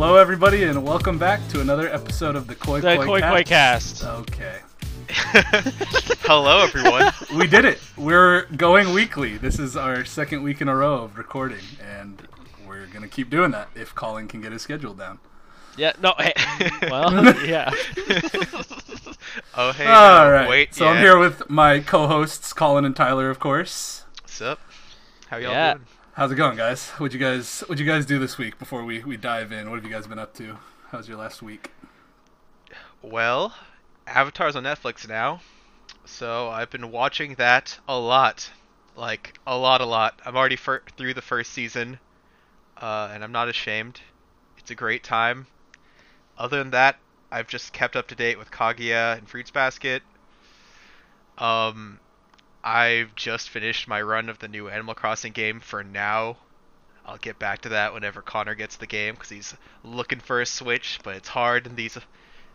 Hello, everybody, and welcome back to another episode of the Koi The Koi, Koi Koi Cast. Okay, Hello, everyone. we did it. We're going weekly. This is our second week in a row of recording, and we're gonna keep doing that if Colin can get his schedule down. Yeah, no, hey, well, yeah. oh, hey. All no, right. Wait. so yeah. I'm here with my co-hosts, Colin and Tyler, of course. What's up? How y'all Yeah. doing? How's it going, guys? What'd you guys What'd you guys do this week before we we dive in? What have you guys been up to? How's your last week? Well, Avatar's on Netflix now, so I've been watching that a lot, like a lot, a lot. I'm already fir- through the first season, uh, and I'm not ashamed. It's a great time. Other than that, I've just kept up to date with Kaguya and Fruits Basket. Um, I've just finished my run of the new Animal Crossing game for now. I'll get back to that whenever Connor gets the game because he's looking for a Switch, but it's hard in these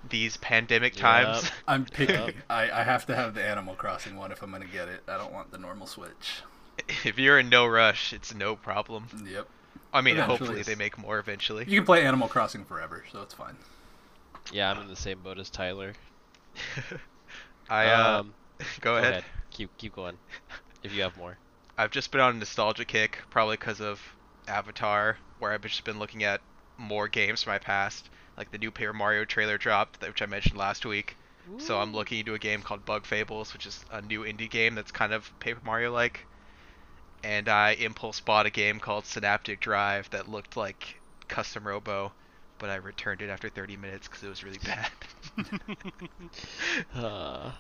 these pandemic times. Yep. I'm picky. Yep. I, I have to have the Animal Crossing one if I'm gonna get it. I don't want the normal Switch. if you're in no rush, it's no problem. Yep. I mean, Eventually hopefully it's- they make more eventually. You can play Animal Crossing forever, so it's fine. Yeah, I'm in the same boat as Tyler. I uh, um, go, ahead. Keep keep going. If you have more. I've just been on a nostalgia kick, probably because of Avatar, where I've just been looking at more games from my past, like the new Paper Mario trailer dropped, which I mentioned last week. So I'm looking into a game called Bug Fables, which is a new indie game that's kind of Paper Mario like. And I impulse bought a game called Synaptic Drive that looked like Custom Robo, but I returned it after 30 minutes because it was really bad. Uh,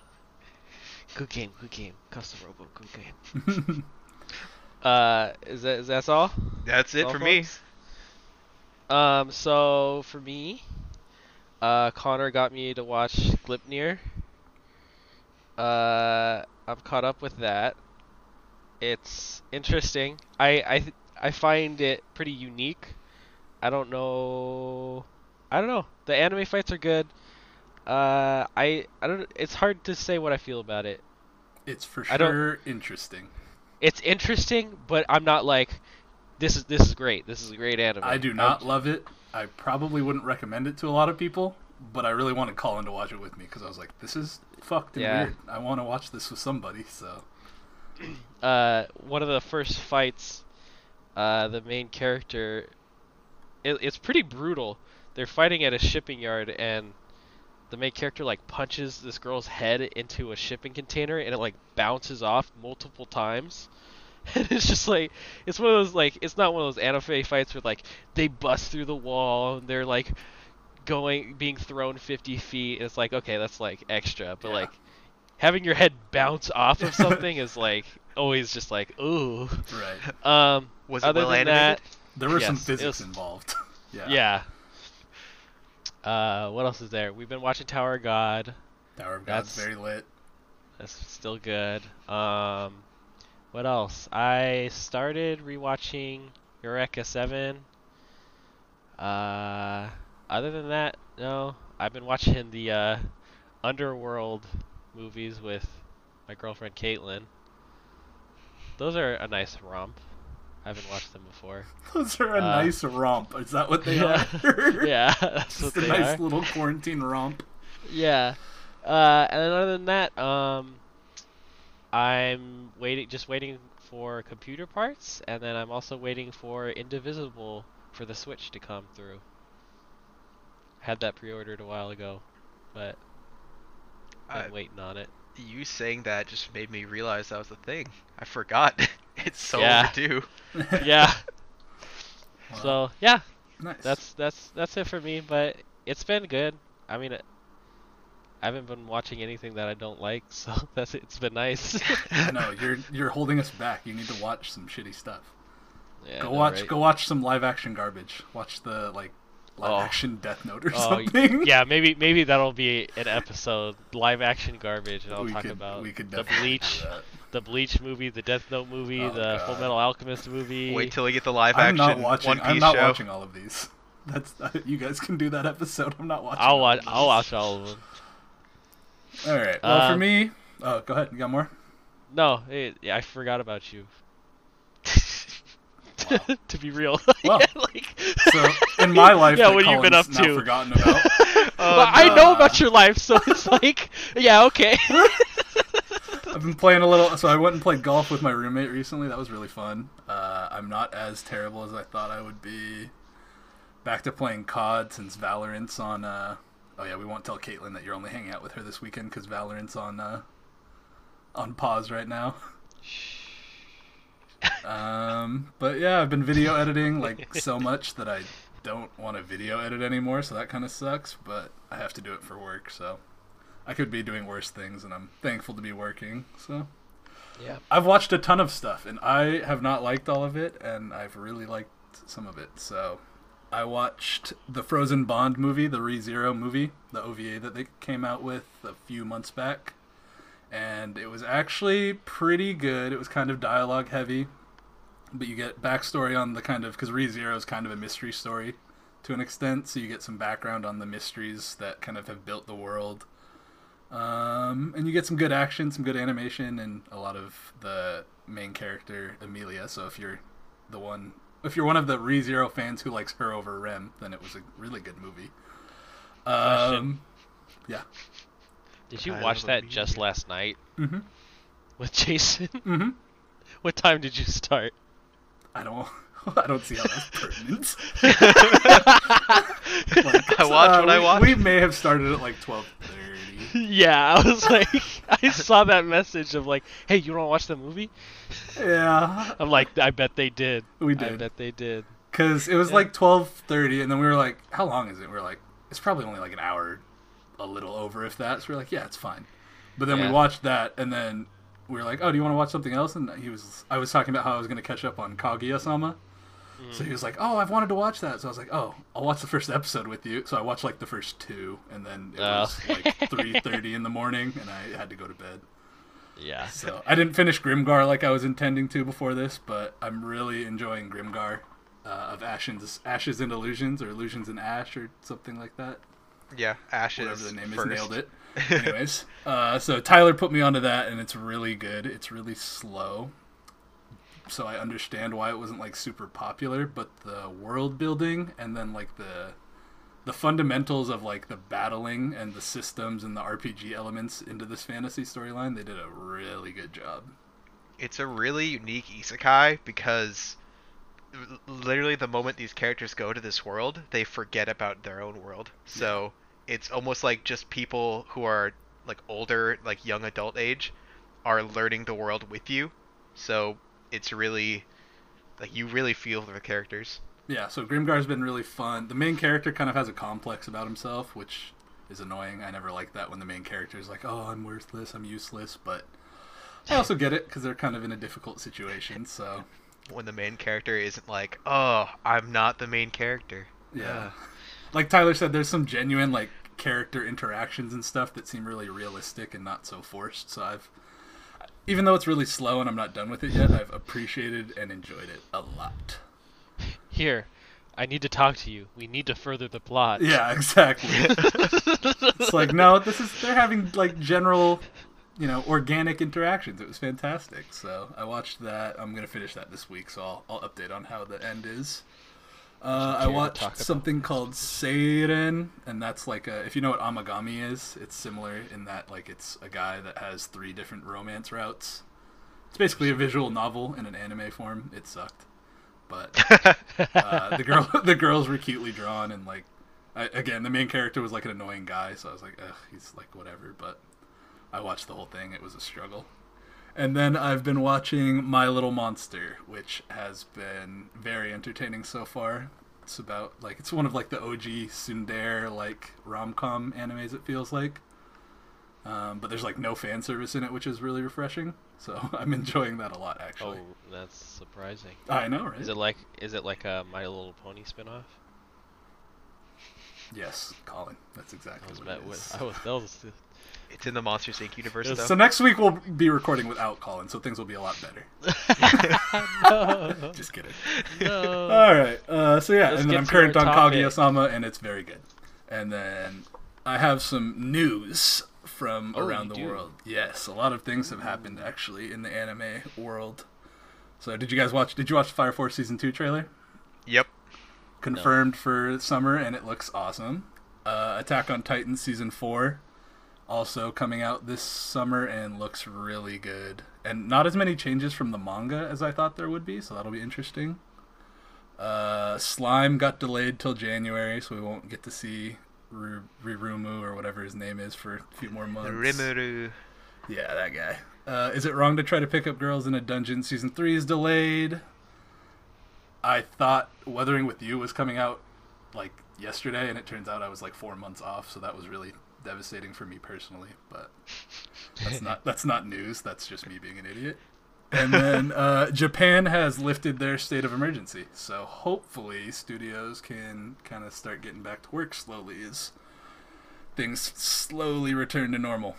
good game, good game. Custom Robo, good game. Uh, is that is that all? That's it All for me. Um, so for me, uh, Connor got me to watch Gleipnir. Uh, I'm caught up with that. It's interesting. I I I find it pretty unique. I don't know. I don't know. The anime fights are good. Uh, I I don't. It's hard to say what I feel about it. It's for sure interesting. It's interesting, but I'm not like, this is this is great. This is a great anime. I do not love it. I probably wouldn't recommend it to a lot of people, but I really wanted Colin to watch it with me because I was like, this is fucked and Yeah. weird. I want to watch this with somebody. So uh, one of the first fights, uh, the main character, it, it's pretty brutal. They're fighting at a shipping yard, and the main character like punches this girl's head into a shipping container, and it like bounces off multiple times. And it's just like it's one of those like it's not one of those anime fights where like they bust through the wall and they're like going being thrown 50 feet. It's like okay, that's like extra, but Yeah. like having your head bounce off of something is like always just like ooh. right, Um, Was it other well than animated? there were some Yes, it physics was- involved. yeah. yeah. Uh, what else is there? We've been watching Tower of God. Tower of God's That's- very lit. That's still good. Um, what else? I started rewatching Eureka Seven. Uh, other than that, no. I've been watching the uh, Underworld movies with my girlfriend Caitlin. Those are a nice romp. I haven't watched them before. Those are a Uh, nice romp. Is that what they yeah. are? yeah, that's Just what a they nice are. little quarantine romp. Yeah. Uh, and then other than that, um, I'm waiting, just waiting for computer parts, and then I'm also waiting for Indivisible for the Switch to come through. Had that pre-ordered a while ago, but I'm waiting on it. You saying that just made me realize that was a thing. I forgot. it's so Yeah. overdue. Yeah. Wow. So yeah, nice. that's that's that's it for me. But it's been good. I mean, I haven't been watching anything that I don't like, so that's it's been nice. no, you're you're holding us back. You need to watch some shitty stuff. Yeah, go I know, watch right? go watch some live action garbage. Watch the like live Oh. action Death Note or Oh, something. yeah, maybe maybe that'll be an episode live action garbage, and I'll we talk could, about we could the Bleach, the Bleach movie, the Death Note movie, Oh, the Full Metal Alchemist movie. Wait till we get the live I'm action not watching. One Piece I'm not show. watching all of these. That's you guys can do that episode. I'm not watching. I'll watch. I'll watch all of them. All right. Well, for Um, me, oh, go ahead. You got more? No, it, yeah, I forgot about you. Wow. to be real. Well, Yeah, like, So in my life. Yeah, that what have you been up now to? Forgotten about. Oh, well, I know about your life, so it's like, yeah, okay. I've been playing a little. So I went and played golf with my roommate recently. That was really fun. Uh, I'm not as terrible as I thought I would be. Back to playing COD since Valorant's on. Uh, oh yeah, we won't tell Caitlin that you're only hanging out with her this weekend because Valorant's on uh, on pause right now. Um, but yeah, I've been video editing like so much that I don't want to video edit anymore, so that kind of sucks. But I have to do it for work, so I could be doing worse things, and I'm thankful to be working. So yeah. I've watched a ton of stuff, and I have not liked all of it, and I've really liked some of it. So I watched the Frozen Bond movie, the ReZero movie, the OVA that they came out with a few months back, and it was actually pretty good. It was kind of dialogue heavy, but you get backstory on the kind of because ReZero is kind of a mystery story to an extent, so you get some background on the mysteries that kind of have built the world. Um, and you get some good action, some good animation, and a lot of the main character Amelia. So if you're the one, if you're one of the ReZero fans who likes her over Rem, then it was a really good movie. Um, yeah. Did you I watch that just last night Mm-hmm. with Jason? Mm-hmm. what time did you start? I don't. I don't see how that's pertinent. I watch what I we- watch. We may have started at like twelve thirty. yeah, I was like, I saw that message of like, hey, you want to watch the movie? Yeah, I'm like, I bet they did. we did. I did. bet they did. Because it was Yeah. like twelve thirty, and then we were like, "How long is it?" We are like, "It's probably only like an hour, a little over, if that." So we are like, "Yeah, it's fine." But then Yeah. we watched that, and then we were like, "Oh, do you want to watch something else?" And he was, I was talking about how I was going to catch up on Kaguya-sama. So he was like, "Oh, I've wanted to watch that." So I was like, "Oh, I'll watch the first episode with you." So I watched like the first two, and then it Oh. was like three thirty in the morning, and I had to go to bed. Yeah. So I didn't finish Grimgar like I was intending to before this, but I'm really enjoying Grimgar uh, of Ashes, Ashes and Illusions, or Illusions and Ash, or something like that. Yeah, Ashes. Whatever the name first. is, nailed it. Anyways, uh, so Tyler put me onto that, and it's really good. It's really slow, so I understand why it wasn't like super popular. But the world building, and then like the the fundamentals of like the battling and the systems and the RPG elements into this fantasy storyline, they did a really good job. It's a really unique isekai because literally the moment these characters go to this world, they forget about their own world. So it's almost like just people who are like older, like young adult age, are learning the world with you. So it's really like you really feel for the characters. Yeah, so Grimgar's been really fun. The main character kind of has a complex about himself, which is annoying. I never like that when the main character is like, "Oh, I'm worthless, I'm useless," but I also get it because they're kind of in a difficult situation. So When the main character isn't like, "Oh, I'm not the main character." yeah, like Tyler said, there's some genuine like character interactions and stuff that seem really realistic and not so forced. So I've, even though it's really slow and I'm not done with it yet, I've appreciated and enjoyed it a lot. Here, I need to talk to you. We need to further the plot. Yeah, exactly. it's like no, this is they're having like general, you know, organic interactions. It was fantastic. So I watched that. I'm gonna finish that this week, so I'll, I'll update on how the end is. Uh, I watched something called Seiren, and that's like a if you know what Amagami is, it's similar in that like it's a guy that has three different romance routes. It's basically a visual novel in an anime form. It sucked, but uh, the girl the girls were cutely drawn and like I, again the main character was like an annoying guy so i was like ugh he's like whatever but i watched the whole thing it was a struggle and then i've been watching my little monster which has been very entertaining so far it's about like it's one of like the og tsundere like rom-com animes it feels like um, but there's like no fan service in it which is really refreshing so i'm enjoying that a lot actually. Oh, that's surprising. i know right Is it like is it like a My Little Pony spinoff? yes colin that's I exactly was what it with. I was that was It's in the Monsters Inc. universe Yes, though. So next week we'll be recording without Colin, so things will be a lot better. no, Just kidding. no. All right. Uh, so yeah, Let's and then I'm to current on topic. Kaguya-sama, and it's very good. And then I have some news from Oh, around the do? world. Yes, a lot of things have happened actually in the anime world. So did you guys watch? Did you watch Fire Force season two trailer? Yep. confirmed for summer, and it looks awesome. Uh, Attack on Titan season four, also coming out this summer and looks really good. And not as many changes from the manga as I thought there would be, so that'll be interesting. Uh, Slime got delayed till January, so we won't get to see R- Rirumu or whatever his name is for a few more months. Rimuru. Yeah, that guy. Uh, is it wrong to try to pick up girls in a dungeon? Season three is delayed. I thought Weathering with You was coming out like yesterday, and it turns out I was like four months off, so that was really devastating for me personally. But that's not that's not news. That's just me being an idiot. And then uh, Japan has lifted their state of emergency, so hopefully studios can kind of start getting back to work slowly as things slowly return to normal.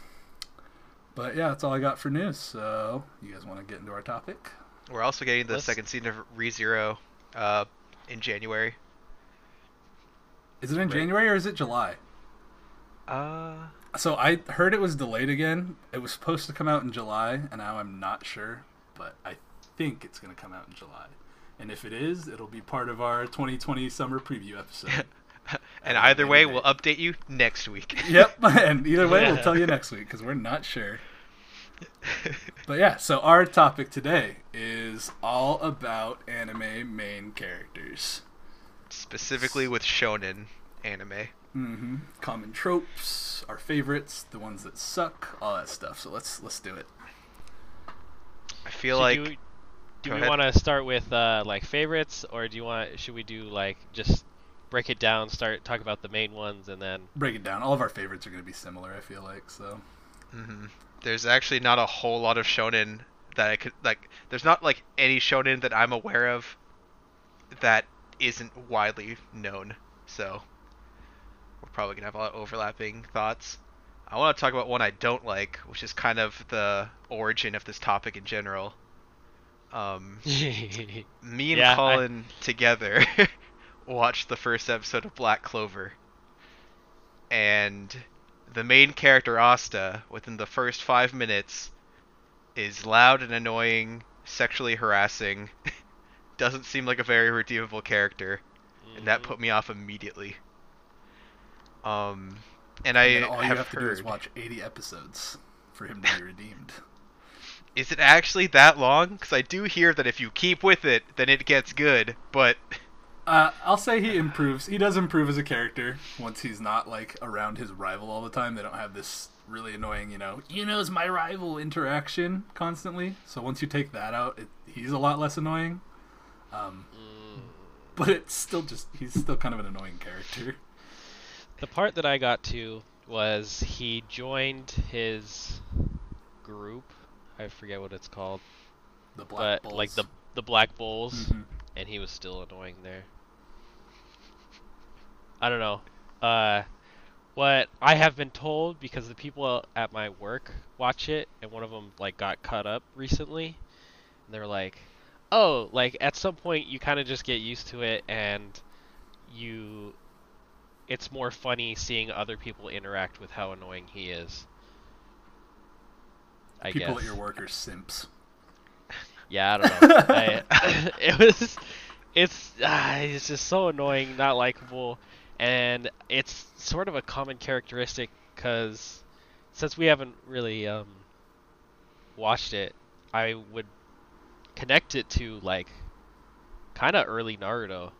But yeah, that's all I got for news. So you guys want to get into our topic? We're also getting the Let's- second season of ReZero uh, in January. Is it in Right. January or is it July? Uh, So I heard it was delayed again. It was supposed to come out in July, and now I'm not sure, but I think it's going to come out in July. And if it is, it'll be part of our 2020 summer preview episode. and either way, we'll update you next week. yep, and either way, we'll tell you next week because we're not sure. But yeah, so our topic today is all about anime main characters. Specifically with shonen anime. Hmm Common tropes, our favorites, the ones that suck, all that stuff. So let's let's do it. I feel Should like you- do Go we want to start with uh, like favorites, or do you want? Should we do like just break it down, start talk about the main ones, and then Break it down. All of our favorites are going to be similar. I feel like so. Mm-hmm. there's actually not a whole lot of shonen that I could like. There's not like any shonen that I'm aware of that isn't widely known. So we're probably gonna have a lot of overlapping thoughts. I want to talk about one I don't like, which is kind of the origin of this topic in general. Um, me and Yeah, I- Colin together watched the first episode of Black Clover, and the main character Asta, within the first five minutes, is loud and annoying, sexually harassing, doesn't seem like a very redeemable character, and that Mhm. put me off immediately. Um, and I And then all you have, have to do is watch 80 episodes for him to be redeemed. Is it actually that long? Because I do hear that if you keep with it, then it gets good. But Uh, I'll say he improves. He does improve as a character once he's not like around his rival all the time. They don't have this really annoying, you know, you know's my rival interaction constantly. So once you take that out, it, he's a lot less annoying. Um, Mm. but it's still just he's still kind of an annoying character. The part that I got to was he joined his group. I forget what it's called, The black but like the the Black Bulls, Mhm. and he was still annoying there. I don't know. Uh, what I have been told because the people at my work watch it, and one of them like got cut up recently, and they're like, "Oh, like at some point you kind of just get used to it, and you, it's more funny seeing other people interact with how annoying he is." I people guess. at your work are simps. Yeah, I don't know. I, it was, it's, ah, it's just so annoying, not likable, and it's sort of a common characteristic because since we haven't really um, watched it, I would connect it to like kind of early Naruto.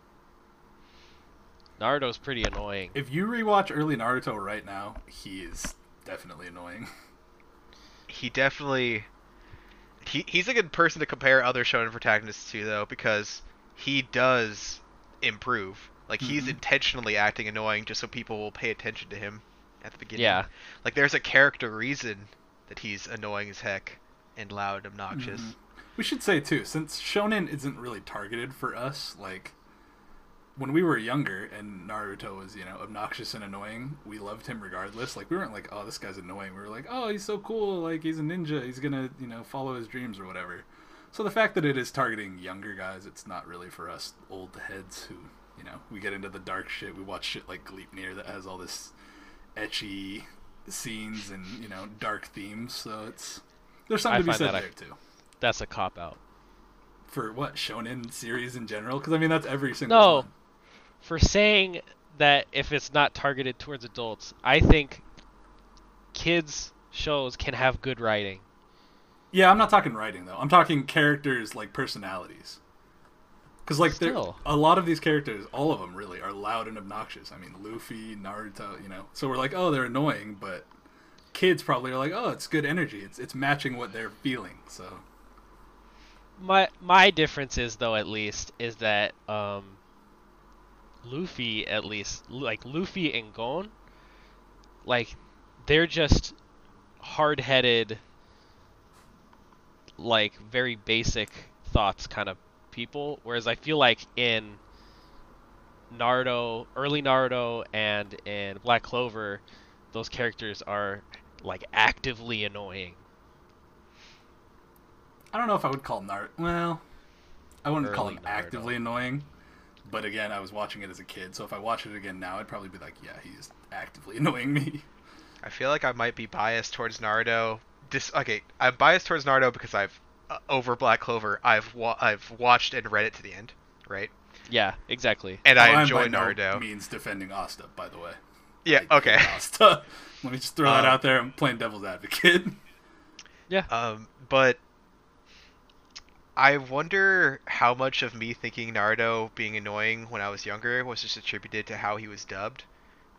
Naruto's pretty annoying. If you rewatch early Naruto right now, he is definitely annoying. he definitely he he's a good person to compare other shonen protagonists to though because he does improve. Like he's Mhm. intentionally acting annoying just so people will pay attention to him at the beginning. Yeah. Like there's a character reason that he's annoying as heck and loud, and obnoxious. Mhm. We should say too, since shonen isn't really targeted for us, like when we were younger and Naruto was, you know, obnoxious and annoying, we loved him regardless. Like we weren't like, oh, this guy's annoying. We were like, oh, he's so cool. Like he's a ninja. He's gonna, you know, follow his dreams or whatever. So the fact that it is targeting younger guys, it's not really for us old heads who, you know, we get into the dark shit. We watch shit like Gleipnir that has all this ecchi scenes and you know dark themes. So it's there's something I to be said there too That's a cop out. for what shonen series in general because i mean that's every single No. one for saying that if it's not targeted towards adults, I think kids shows can have good writing. Yeah, I'm not talking writing though. I'm talking characters like personalities. Because like a lot of these characters, all of them really are loud and obnoxious. I mean, Luffy, Naruto, you know. So we're like, oh, they're annoying, but kids probably are like, oh, it's good energy. It's it's matching what they're feeling. So My my difference is though at least is that um Luffy at least like Luffy and Gon like they're just hard-headed like very basic thoughts kind of people whereas I feel like in Naruto, early Naruto and in Black Clover those characters are like actively annoying. I don't know if I would call Naruto. Well, I wouldn't call Early him Naruto. actively annoying. But again, I was watching it as a kid, so if I watch it again now, I'd probably be like, yeah, he's actively annoying me. I feel like I might be biased towards Naruto. Dis- okay, I'm biased towards Naruto because I've uh, over Black Clover. I've wa- I've watched and read it to the end, right? Yeah, exactly. And Oh, I I'm enjoy by no means defending Asta, by the way. yeah. I Okay. hate Asta. Let me just throw that Um, out there. I'm playing devil's advocate. Yeah. Um, but I wonder how much of me thinking Naruto being annoying when I was younger was just attributed to how he was dubbed,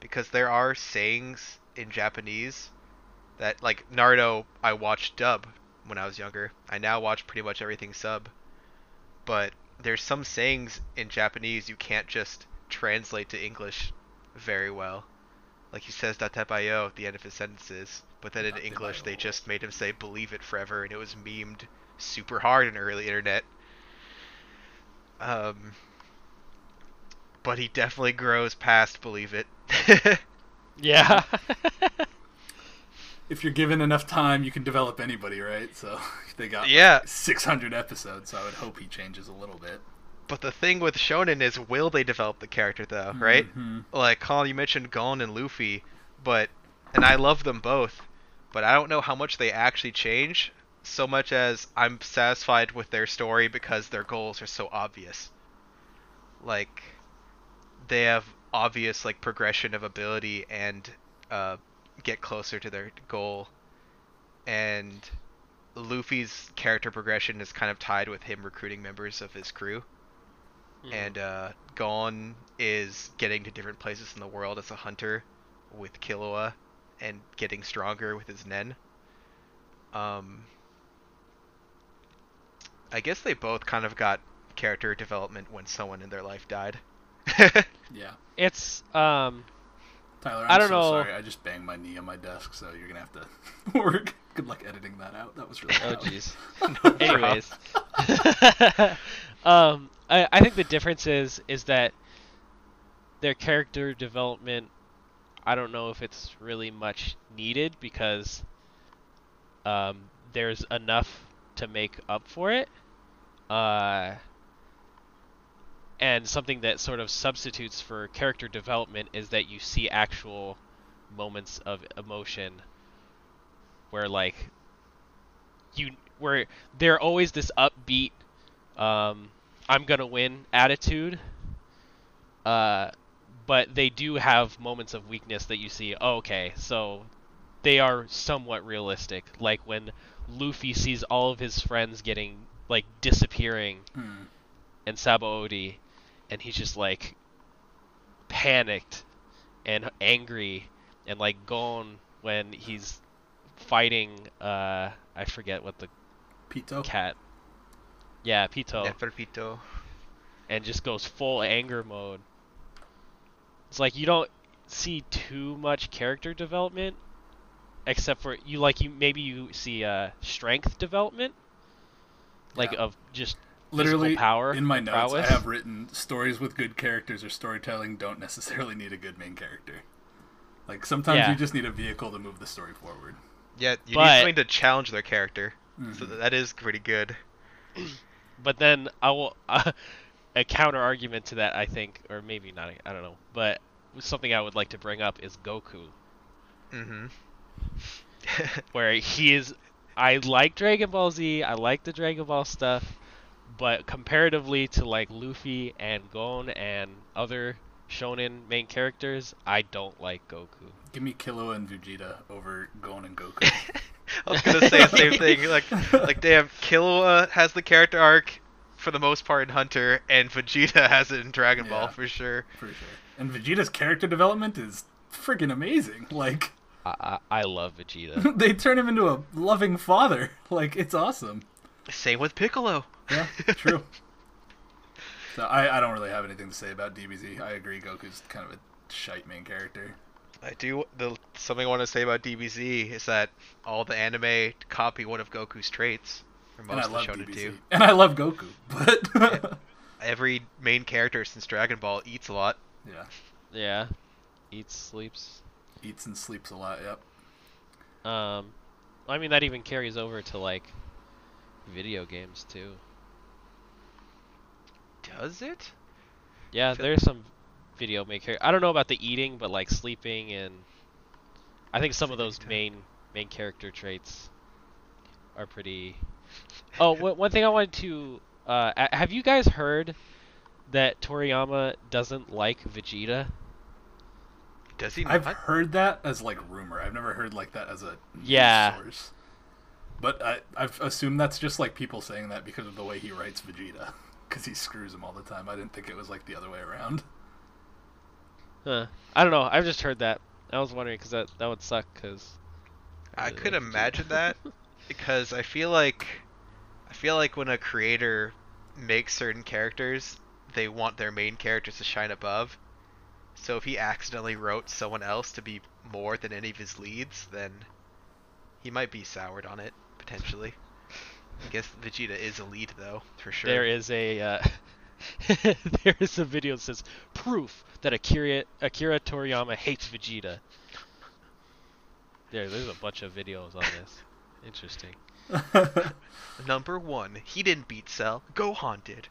because there are sayings in Japanese that like Naruto I watched dub when I was younger. I now watch pretty much everything sub, but there's some sayings in Japanese you can't just translate to English very well. Like he says dattebayo at the end of his sentences, but then in English they just made him say believe it forever and it was memed super hard in early internet. Um but he definitely grows past believe it. Yeah. if you're given enough time, you can develop anybody, right? So they got Yeah. 600 episodes, so I would hope he changes a little bit. but the thing with shonen is will they develop the character though, right? Mhm. like Colin, you mentioned Gon and Luffy, but and I love them both, but I don't know how much they actually change. So much as I'm satisfied with their story because their goals are so obvious. Like they have obvious like progression of ability and uh, get closer to their goal, and Luffy's character progression is kind of tied with him recruiting members of his crew and uh, Gon is getting to different places in the world as a hunter with Killua and getting stronger with his Nen. Um, I guess they both kind of got character development when someone in their life died. Yeah. it's um Tyler, I'm I don't so know. sorry. I just banged my knee on my desk, so you're gonna have to work. Good luck editing that out. That was really oh jeez. Anyways, um, I, I think the difference is is that their character development. I don't know if it's really much needed because um, there's enough to make up for it. Uh, and something that sort of substitutes for character development is that you see actual moments of emotion where like you where they're always this upbeat um I'm to win attitude uh but they do have moments of weakness that you see oh, okay so they are somewhat realistic like when Luffy sees all of his friends getting like disappearing Hmm. in Sabaody and he's just like panicked and angry and like gone when he's fighting uh I forget what the Pito. cat yeah Pito Neferpito. and just goes full anger mode it's like you don't see too much character development except for you like you maybe you see uh strength development like Yeah. of just Literally, power in my notes, prowess. I have written stories with good characters or storytelling don't necessarily need a good main character. Like sometimes Yeah. you just need a vehicle to move the story forward. Yeah, you But- need something to challenge their character. So Mhm. that is pretty good. But then I will uh, a counter argument to that I think, or maybe not. I don't know. But something I would like to bring up is Goku, Mm-hmm. where he is. I like Dragon Ball Z. I like the Dragon Ball stuff, but comparatively to like Luffy and Gon and other shonen main characters, I don't like Goku. Give me Killua and Vegeta over Gon and Goku. I was gonna say the same thing. Like, like damn, Killua has the character arc for the most part in Hunter, and Vegeta has it in Dragon Ball for sure. for sure. And Vegeta's character development is freaking amazing. Like I I, I love Vegeta. they turn him into a loving father. Like it's awesome. Same with Piccolo. Yeah, true. so I, I don't really have anything to say about DBZ. I agree Goku's kind of a shite main character. I do. The something I want to say about DBZ is that all the anime copy one of Goku's traits. For And I most love the shonen DBZ. do. And I love Goku. But Every main character since Dragon Ball eats a lot. yeah. yeah, eats, sleeps. Eats and sleeps a lot, yep. Um, I mean that even carries over to like video games too. Does it? Yeah, Feel- there's some video maker. I don't know about the eating, but like sleeping and I think some of those time. main main character traits are pretty. Oh, one one thing I wanted to. Uh, have you guys heard that Toriyama doesn't like Vegeta? Does he not? I've heard that as like rumor. I've never heard like that as a news Yeah. source. But I, I've assumed that's just like people saying that because of the way he writes Vegeta, because he screws him all the time. I didn't think it was like the other way around. Huh. I don't know. I've just heard that. I was wondering because that that would suck because. I could imagine that because I feel like I feel like when a creator makes certain characters, they want their main characters to shine above. So if he accidentally wrote someone else to be more than any of his leads, then he might be soured on it potentially. I guess Vegeta is a lead though, for sure. There is a uh, there is a video that says proof that Akira Akira Toriyama hates Vegeta. There, there's a bunch of videos on this. Interesting. Number one, he didn't beat Cell. Gohan did.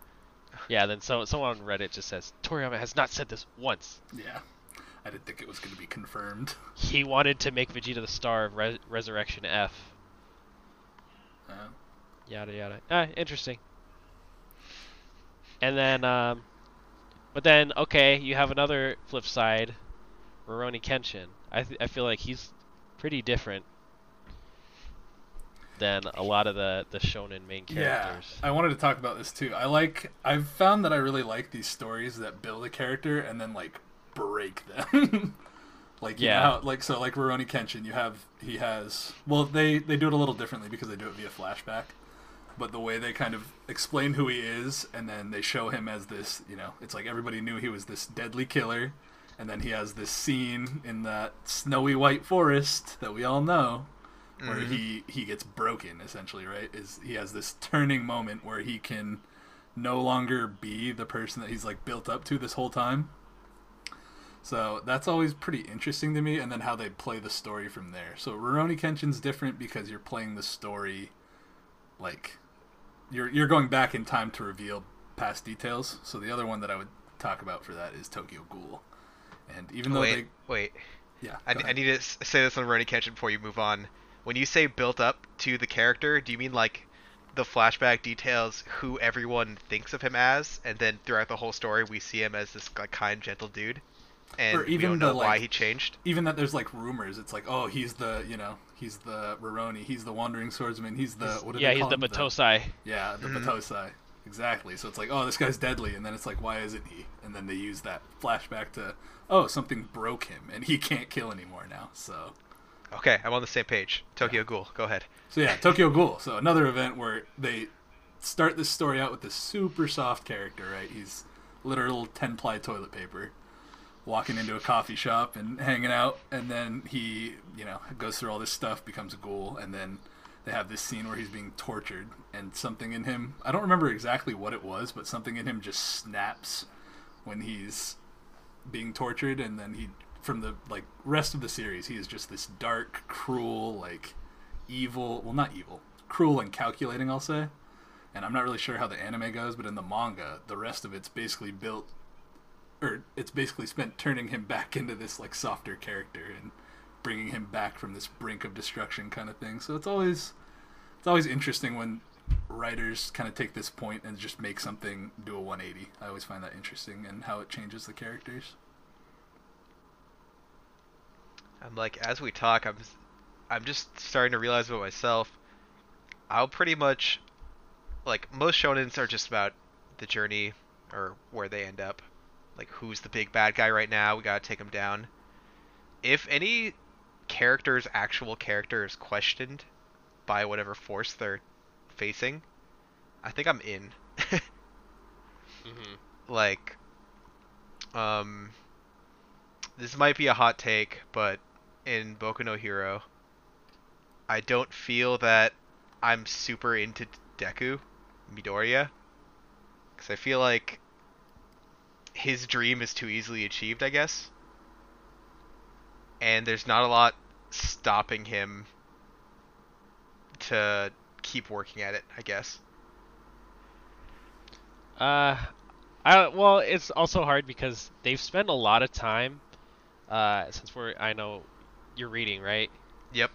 Yeah, then so someone on Reddit just says Toriyama has not said this once. yeah. I didn't think it was going to be confirmed. He wanted to make Vegeta the star of Re- Resurrection F. Uh, Yada yada. Ah, interesting. And then, um, but then okay, you have another flip side, Rurouni Kenshin. I th- I feel like he's pretty different than a lot of the the shonen main characters. Yeah, I wanted to talk about this too. I like. I've found that I really like these stories that build a character and then like break them. like know Yeah. how, like so like Rurouni Kenshin, you have he has well they they do it a little differently because they do it via flashback. But the way they kind of explain who he is, and then they show him as this, you know, it's like everybody knew he was this deadly killer, and then he has this scene in that snowy white forest that we all know, where Mhm. he he gets broken essentially right is he has this turning moment where he can no longer be the person that he's like built up to this whole time so that's always pretty interesting to me and then how they play the story from there so Rurouni Kenshin's different because you're playing the story like you're you're going back in time to reveal past details so the other one that I would talk about for that is Tokyo Ghoul and even though wait, they wait. yeah I, I need to say this on Rurouni Kenshin before you move on. When you say built up to the character, do you mean like the flashback details who everyone thinks of him as, and then throughout the whole story we see him as this like kind, gentle dude, and Or we even don't know the, why like- he changed? even that there's like rumors. It's like, oh, he's the you know he's the Rurouni, he's the wandering swordsman, he's the what do yeah, they he's call the him? Battousai. yeah, the Mhm. Battousai. Exactly. So it's like, oh, this guy's deadly, and then it's like, why isn't he? And then they use that flashback to, oh, something broke him, and he can't kill anymore now. So, Okay, I'm on the same page. Tokyo Ghoul, go ahead. so yeah, Tokyo Ghoul. So another event where they start this story out with this super soft character, right? He's literal ten ply toilet paper, walking into a coffee shop and hanging out, and then he, you know, goes through all this stuff, becomes a ghoul, and then they have this scene where he's being tortured, and something in him, I don't remember exactly what it was, but something in him just snaps when he's being tortured, and then he, from the like rest of the series, he is just this dark, cruel, like evil, well, not evil, cruel and calculating, I'll say. And I'm not really sure how the anime goes, but in the manga, the rest of it's basically built or it's basically spent turning him back into this like softer character and bringing him back from this brink of destruction kind of thing. So it's always it's always interesting when writers kind of take this point and just make something do a 180. I always find that interesting and how it changes the characters. I'm like, as we talk, I'm, I'm just starting to realize about myself. I'll pretty much, like, most shonens are just about the journey or where they end up. Like, who's the big bad guy right now? We gotta take him down. If any character's actual character is questioned by whatever force they're facing, I think I'm in. hmm like um this might be a hot take, but in Boku no Hero, I don't feel that I'm super into Deku Midoriya cuz I feel like his dream is too easily achieved, I guess. And there's not a lot stopping him to keep working at it, I guess. Uh, I well, it's also hard because they've spent a lot of time. Uh, since we're, I know, you're reading, right? Yep.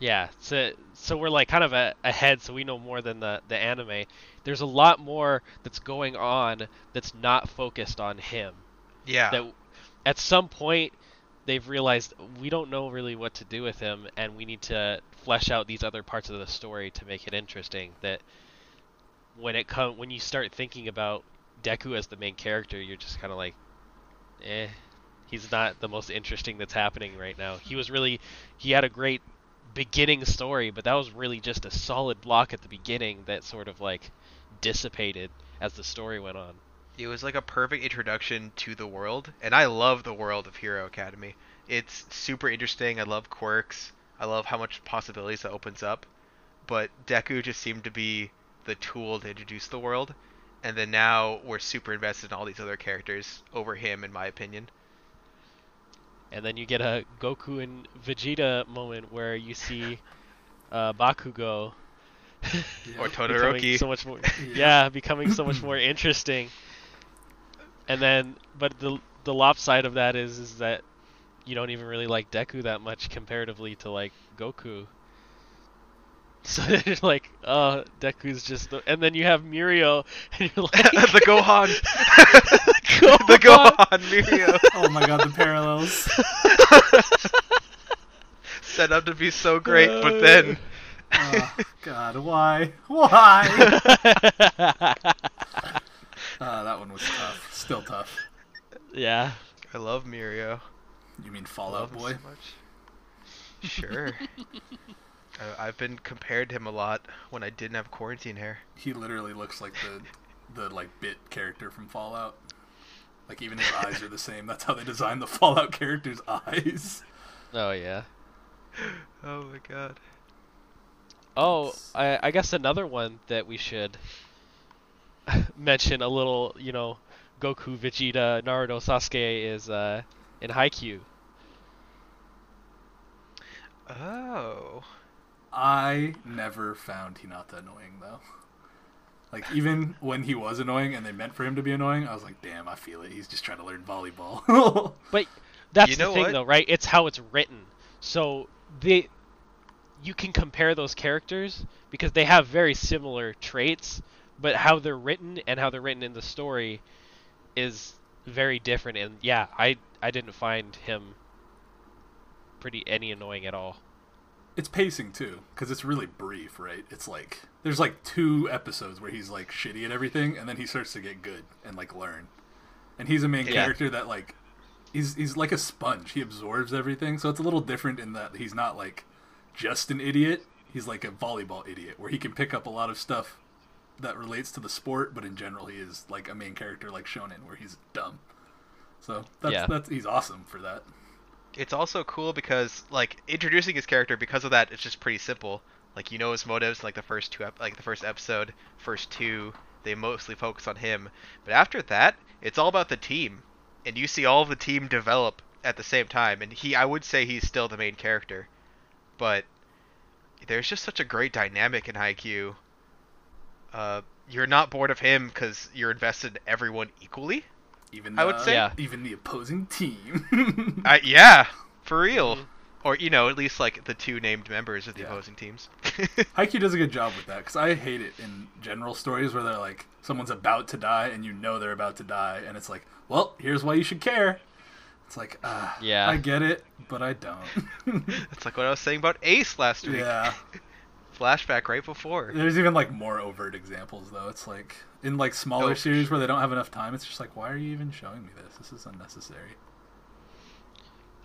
Yeah. So so we're like kind of a, ahead, so we know more than the the anime. There's a lot more that's going on that's not focused on him. Yeah. That at some point they've realized we don't know really what to do with him, and we need to flesh out these other parts of the story to make it interesting. That when it come when you start thinking about Deku as the main character, you're just kind of like, eh, he's not the most interesting that's happening right now. He was really he had a great beginning story, but that was really just a solid block at the beginning that sort of like dissipated as the story went on. It was like a perfect introduction to the world, and I love the world of Hero Academy. It's super interesting. I love quirks. I love how much possibilities that opens up. But Deku just seemed to be the tool to introduce the world, and then now we're super invested in all these other characters over him, in my opinion. And then you get a Goku and Vegeta moment where you see uh, Bakugo Or Yeah. becoming Todoroki. so much more Yeah. yeah, becoming so much more interesting. And then but the the lopside of that is is that you don't even really like Deku that much comparatively to like Goku. So you're like, oh, Deku's just the, and then you have Mirio and you're like the Gohan, Gohan. the Gohan Mirio, Oh my god, the parallels. set up to be so great, but then Oh, god, why? Why? Uh, that one was tough. Still tough. yeah. I love Mirio. You mean Fallout Boy? so much. Sure. uh, I've been compared to him a lot when I didn't have quarantine hair. He literally looks like the the like bit character from Fallout. Like even his eyes are the same. That's how they designed the Fallout character's eyes. Oh yeah. Oh my god. Oh, I, I guess another one that we should mention a little, you know, Goku, Vegeta, Naruto, Sasuke is uh, in Haikyuu. Oh. I never found Hinata annoying though. Like even when he was annoying and they meant for him to be annoying, I was like, damn, I feel it. He's just trying to learn volleyball. But that's You the thing, what? though, right? It's how it's written. So they, you can compare those characters because they have very similar traits, but how they're written and how they're written in the story is very different. And yeah, I I didn't find him pretty any annoying at all. It's pacing too, because it's really brief, right? It's like there's like two episodes where he's like shitty at everything, and then he starts to get good and like learn. And he's a main Yeah. character that like he's he's like a sponge. He absorbs everything, so it's a little different in that he's not like just an idiot. He's like a volleyball idiot, where he can pick up a lot of stuff that relates to the sport, but in general, he is like a main character like Shonen, where he's dumb. So that's Yeah. that's he's awesome for that. It's also cool because like introducing his character because of that it's just pretty simple. Like you know his motives like the first two ep- like the first episode, first two, they mostly focus on him. But after that, it's all about the team. And you see all the team develop at the same time and he I would say he's still the main character. But there's just such a great dynamic in Haikyuu. Uh you're not bored of him cuz you're invested in everyone equally. Even I would uh, say- Yeah. even the opposing team. I, yeah, for real. Mhm. Or you know, at least like the two named members of the Yeah. opposing teams. Haikyuu does a good job with that because I hate it in general stories where they're like someone's about to die and you know they're about to die and it's like, well, here's why you should care. It's like, uh, Yeah. I get it, but I don't. It's like what I was saying about Ace last week. yeah. Flashback right before. There's even like more overt examples though. It's like in like smaller Oh, series sure. where they don't have enough time. It's just like, why are you even showing me this? This is unnecessary.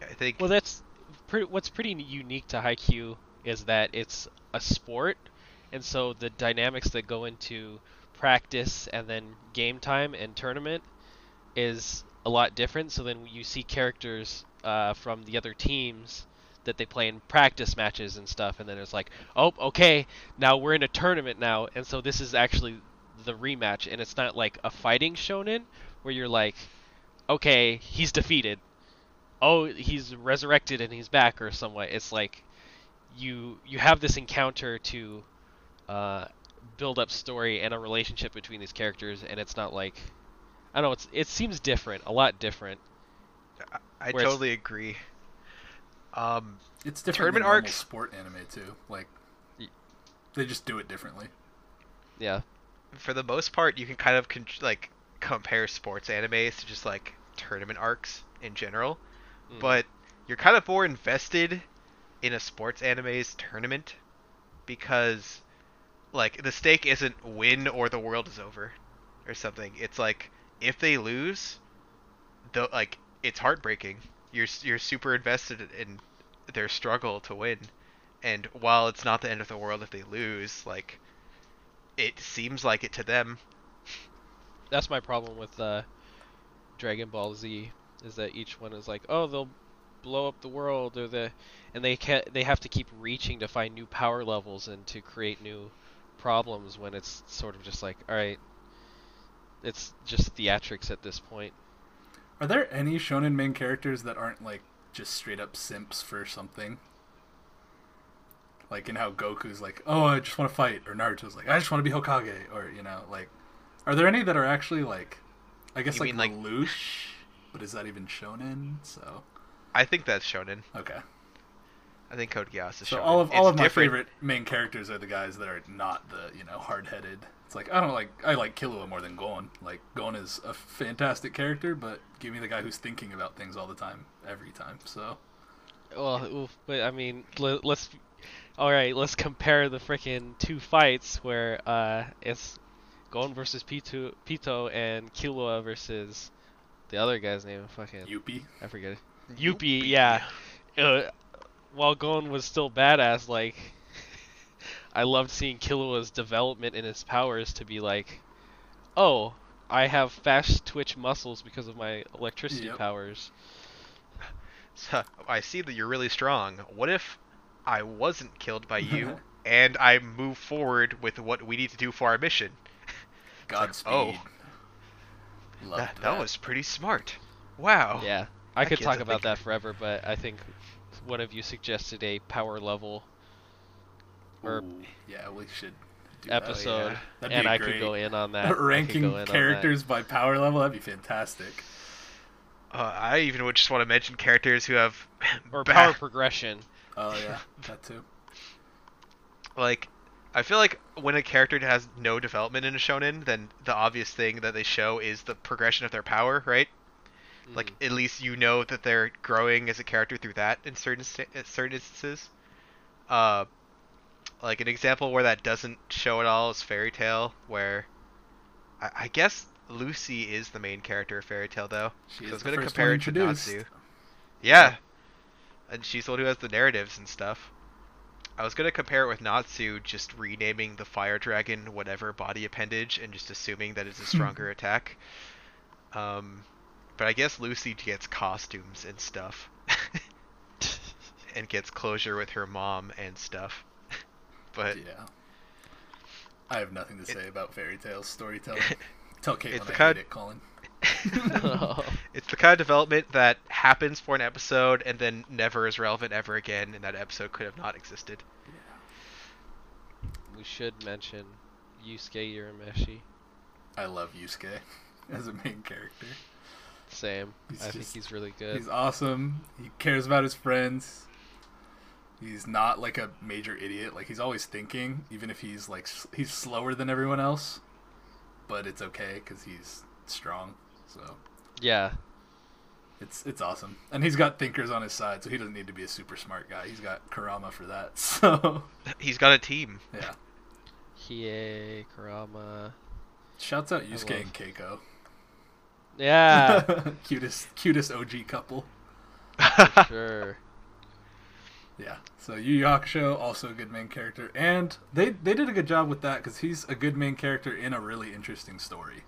I think Well, that's pretty. What's pretty unique to Haikyuu is that it's a sport, and so the dynamics that go into practice and then game time and tournament is a lot different. So then you see characters uh, from the other teams that they play in practice matches and stuff, and then it's like, oh, okay, now we're in a tournament now, and so this is actually the rematch, and it's not like a fighting shonen where you're like, okay, he's defeated, oh, he's resurrected and he's back or some way. It's like you you have this encounter to uh, build up story and a relationship between these characters, and it's not like I don't know. It's it seems different, a lot different. I, I totally agree. Um, It's different Tournament than arcs- sport anime too. Like they just do it differently. Yeah, for the most part, you can kind of con- like compare sports animes to just like tournament arcs in general, Mm. but you're kind of more invested in a sports anime's tournament because like the stake isn't win or the world is over or something. It's like if they lose, though like it's heartbreaking. You're you're super invested in their struggle to win, and while it's not the end of the world if they lose, like it seems like it to them. that's my problem with uh, Dragon Ball Z is that each one is like, oh, they'll blow up the world or the, and they can they have to keep reaching to find new power levels and to create new problems when it's sort of just like, all right, it's just theatrics at this point. Are there any shonen main characters that aren't like just straight up simps for something? Like in how Goku's like, oh, I just want to fight, or Naruto's like, I just want to be Hokage, or you know, like, are there any that are actually like, I guess You like mean, like- Lelouch, but is that even shonen? So I think that's shonen. okay, I think Code Geass is so shonen. all of all It's of my different. favorite main characters are the guys that are not the you know hard headed. It's like I don't like I like Killua more than Gon. Like Gon is a fantastic character, but give me the guy who's thinking about things all the time, every time. So. Well, oof, but I mean, let's. All right, let's compare the freaking two fights where uh, it's Gon versus Pitou, Pitou and Killua versus the other guy's name. Fucking, Youpi. I forget. Youpi, yeah. Uh, while Gon was still badass, like I loved seeing Killua's development in his powers to be like, oh, I have fast twitch muscles because of my electricity Yep. powers. So, I see that you're really strong. What if I wasn't killed by you and I move forward with what we need to do for our mission? Godspeed. oh. Loved That, that was pretty smart. Wow. Yeah, I That could talk about thinker. that forever, but I think one of you suggested a power level or Ooh, yeah, we should do that. episode, yeah. And I great. could go in on that. Ranking go in on that. characters by power level, that'd be fantastic. Uh, I even would just want to mention characters who have or ba- power progression. Oh yeah, that too. like I feel like when a character has no development in a shonen, then the obvious thing that they show is the progression of their power, right? Like Mm. at least you know that they're growing as a character through that in certain sta- in certain instances. Uh, like an example where that doesn't show at all is Fairy Tail, where I, I guess Lucy is the main character of Fairy Tail, though. She So I was gonna compare one it to. Natsu. Yeah, and she's the one who has the narratives and stuff. I was gonna compare it with Natsu, just renaming the fire dragon whatever body appendage and just assuming that it's a stronger attack. Um, but I guess Lucy gets costumes and stuff, and gets closure with her mom and stuff. but yeah. I have nothing to say about Fairy Tail's storytelling. Tell Caitlin It's the I kind- hate it, Colin. it's the kind of development that happens for an episode and then never is relevant ever again, and that episode could have not existed. Yeah. we should mention Yusuke Urameshi. I love Yusuke as a main character. Same. He's I think he's really good. He's awesome. He cares about his friends. He's not like a major idiot. Like he's always thinking, even if he's like he's slower than everyone else. But it's okay because he's strong. So yeah. It's it's awesome, and he's got thinkers on his side, so he doesn't need to be a super smart guy. He's got Kurama for that. So He's got a team. yeah, Hiei, Kurama. shouts out Yusuke love- and Keiko. Yeah, cutest cutest OG couple. for sure. Yeah. So Yu Yu Hakusho also a good main character, and they they did a good job with that because he's a good main character in a really interesting story.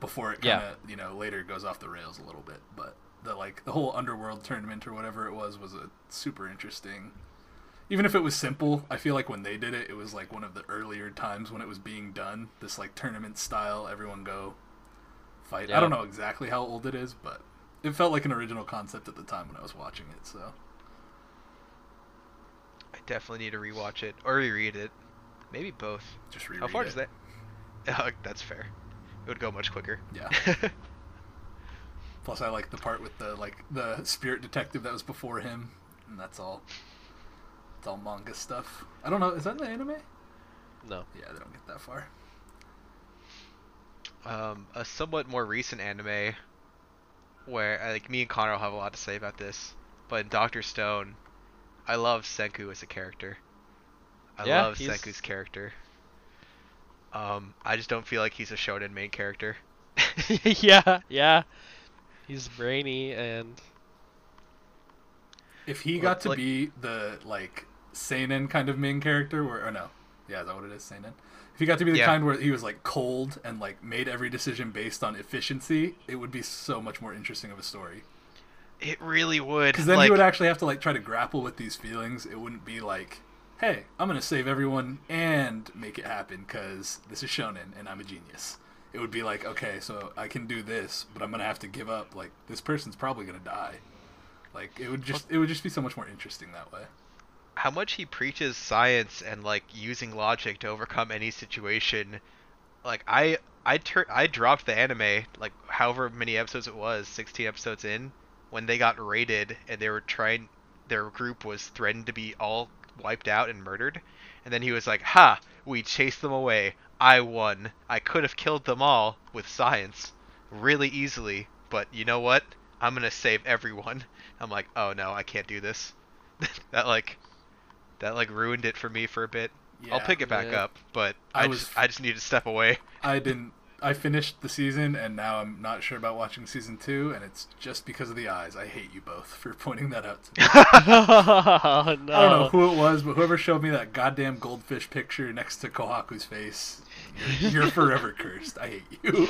Before it kind Yeah. of you know later goes off the rails a little bit, but the like the whole underworld tournament or whatever it was was a super interesting. Even if it was simple, I feel like when they did it, it was like one of the earlier times when it was being done. This like tournament style, everyone go fight. I don't know exactly how old it is, but it felt like an original concept at the time when I was watching it. So I definitely need to rewatch it or reread it. Maybe both. just reread How far it. does that? Oh, that's fair. It would go much quicker. Yeah. Plus, I like the part with the like the spirit detective that was before him, and that's all. It's all manga stuff. I don't know. Is that in the anime? No. Yeah, they don't get that far. Um, a somewhat more recent anime where uh, like me and Connor will have a lot to say about this, but in Doctor Stone, I love Senku as a character. I Yeah, love he's- Senku's character. Um, I just don't feel like he's a shonen main character. yeah, yeah. He's brainy and If he Well, got to like- be the like seinen kind of main character, where or no, yeah, is that what it is, seinen? If he got to be the Yeah. kind where he was like cold and like made every decision based on efficiency, it would be so much more interesting of a story. It really would. Because then like, he would actually have to like try to grapple with these feelings. It wouldn't be like, "Hey, I'm gonna save everyone and make it happen because this is shonen and I'm a genius." It would be like, "Okay, so I can do this, but I'm gonna have to give up. Like this person's probably gonna die." Like it would just it would just be so much more interesting that way. How much he preaches science and like using logic to overcome any situation. Like I I tur- I dropped the anime like however many episodes it was, 16 episodes in, when they got raided and they were trying their group was threatened to be all wiped out and murdered. And then he was like, "Ha, we chased them away. I won. I could have killed them all with science really easily, but you know what? I'm going to save everyone." I'm like, "Oh no, I can't do this." that like that like ruined it for me for a bit. I'll pick it back Yeah. up, but I I, was- just I just need to step away. I didn't. I finished the season and now I'm not sure about watching season two, and it's just because of the eyes. I hate you both for pointing that out to me. oh no. I don't know who it was, but whoever showed me that goddamn goldfish picture next to Kohaku's face, you're, you're forever cursed. I hate you.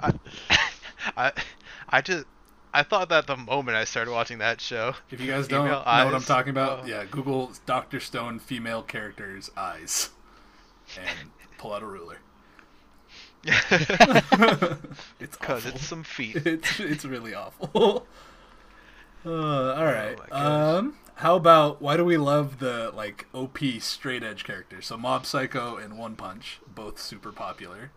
I, I I just I thought that the moment I started watching that show. If you guys don't know what I'm talking about, Oh. yeah, Google Doctor Stone female characters eyes, and pull out a ruler. it's Cause it's some feet. it's it's really awful. Uh, all right. gosh. um, how about why do we love the like OP straight edge characters? So Mob Psycho and One Punch, both super popular,